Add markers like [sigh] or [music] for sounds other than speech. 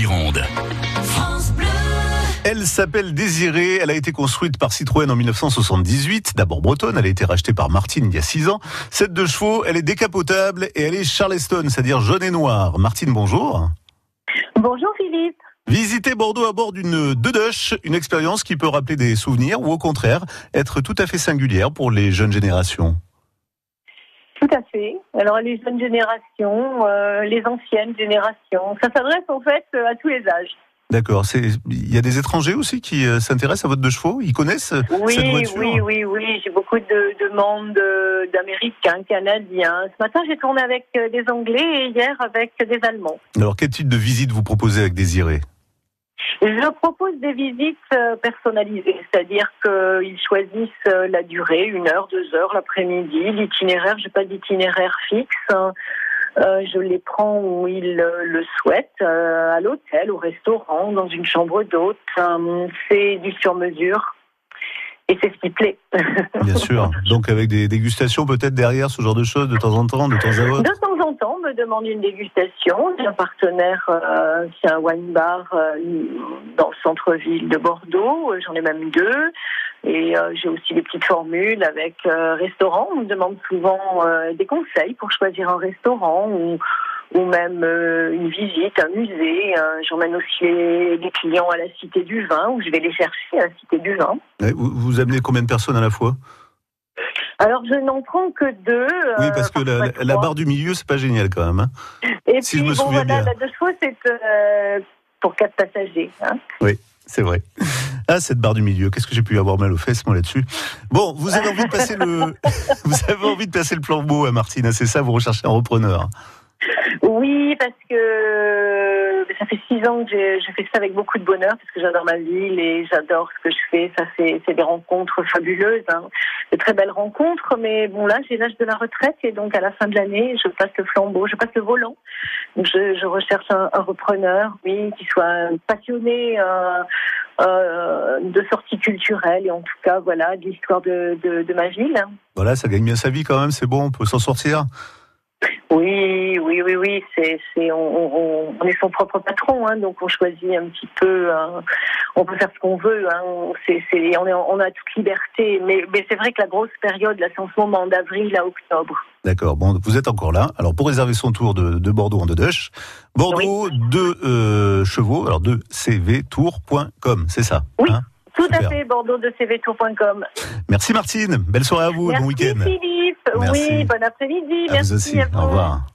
Gironde. Elle s'appelle Désirée, elle a été construite par Citroën en 1978, d'abord bretonne, elle a été rachetée par Martine il y a 6 ans. Cette de chevaux, elle est décapotable et elle est Charleston, c'est-à-dire jaune et noir. Martine, bonjour. Bonjour Philippe. Visiter Bordeaux à bord d'une Dedush, une expérience qui peut rappeler des souvenirs ou au contraire être tout à fait singulière pour les jeunes générations. Tout à fait. Alors les jeunes générations, euh, les anciennes générations, ça s'adresse en fait à tous les âges. D'accord. Il y a des étrangers aussi qui euh, s'intéressent à votre deux chevaux? Ils connaissent euh, oui, cette voiture? Oui, oui, oui. J'ai beaucoup de demandes d'Américains, Canadiens. Ce matin, j'ai tourné avec des Anglais et hier avec des Allemands. Alors, quel type de visite vous proposez avec Désiré? Je propose des visites euh, personnalisées, c'est-à-dire qu'ils choisissent euh, la durée, une heure, deux heures l'après-midi, l'itinéraire, j'ai pas d'itinéraire fixe. Hein. Euh, je les prends où ils le souhaitent, à l'hôtel, au restaurant, dans une chambre d'hôte. c'est du sur-mesure. Et c'est ce qui plaît. Bien sûr. [laughs] Donc avec des dégustations peut-être derrière, ce genre de choses, de temps en temps, de temps à autre De temps en temps, on me demande une dégustation. J'ai un partenaire euh, a un wine bar euh, dans le centre-ville de Bordeaux. J'en ai même deux. Et euh, j'ai aussi des petites formules avec restaurant. On me demande souvent des conseils pour choisir un restaurant ou même euh, une visite, un musée. Euh, j'emmène aussi les, clients à la Cité du Vin, où je vais les chercher à la Cité du Vin. vous amenez combien de personnes à la fois? Alors je n'en prends que deux. Oui, parce que la, barre du milieu, c'est pas génial quand même. Hein. Et si puis, je me bon, voilà, la deux chevaux, c'est euh, pour quatre passagers. Hein. Oui, c'est vrai. Ah, cette barre du milieu, qu'est-ce que j'ai pu avoir mal aux fesses, moi, là-dessus. Bon, vous avez envie de passer le, [laughs] vous avez envie de passer le flambeau à Martine, hein, c'est ça, vous recherchez un repreneur. Oui, parce que ça fait six ans que je fais ça avec beaucoup de bonheur, parce que j'adore ma ville et j'adore ce que je fais. Ça, c'est des rencontres fabuleuses, hein. de très belles rencontres. Mais bon, là, j'ai l'âge de la retraite et donc à la fin de l'année, je passe le flambeau, je passe le volant. je, je recherche un, repreneur, oui, qui soit passionné. Euh, euh, de sorties culturelles et en tout cas voilà de l'histoire de, de, de ma ville. Voilà, ça gagne bien sa vie quand même, c'est bon, on peut s'en sortir. Oui, oui, oui, oui. C'est, c'est, on, on, est son propre patron, hein, donc on choisit un petit peu. Hein, on peut faire ce qu'on veut. Hein, c'est, c'est, on, est, on a toute liberté. Mais, mais c'est vrai que la grosse période, là, c'est en ce moment d'avril à octobre. D'accord. Bon, vous êtes encore là. Alors, pour réserver son tour de, de Bordeaux en Dedush, Bordeaux, deux euh, chevaux, alors de cvtour.com, c'est ça Oui. Tout à fait, bordeaux de cvtour.com. Merci Martine, belle soirée à vous, Merci bon week-end. Philippe, [laughs] oui, bon après-midi, merci à vous. Au revoir.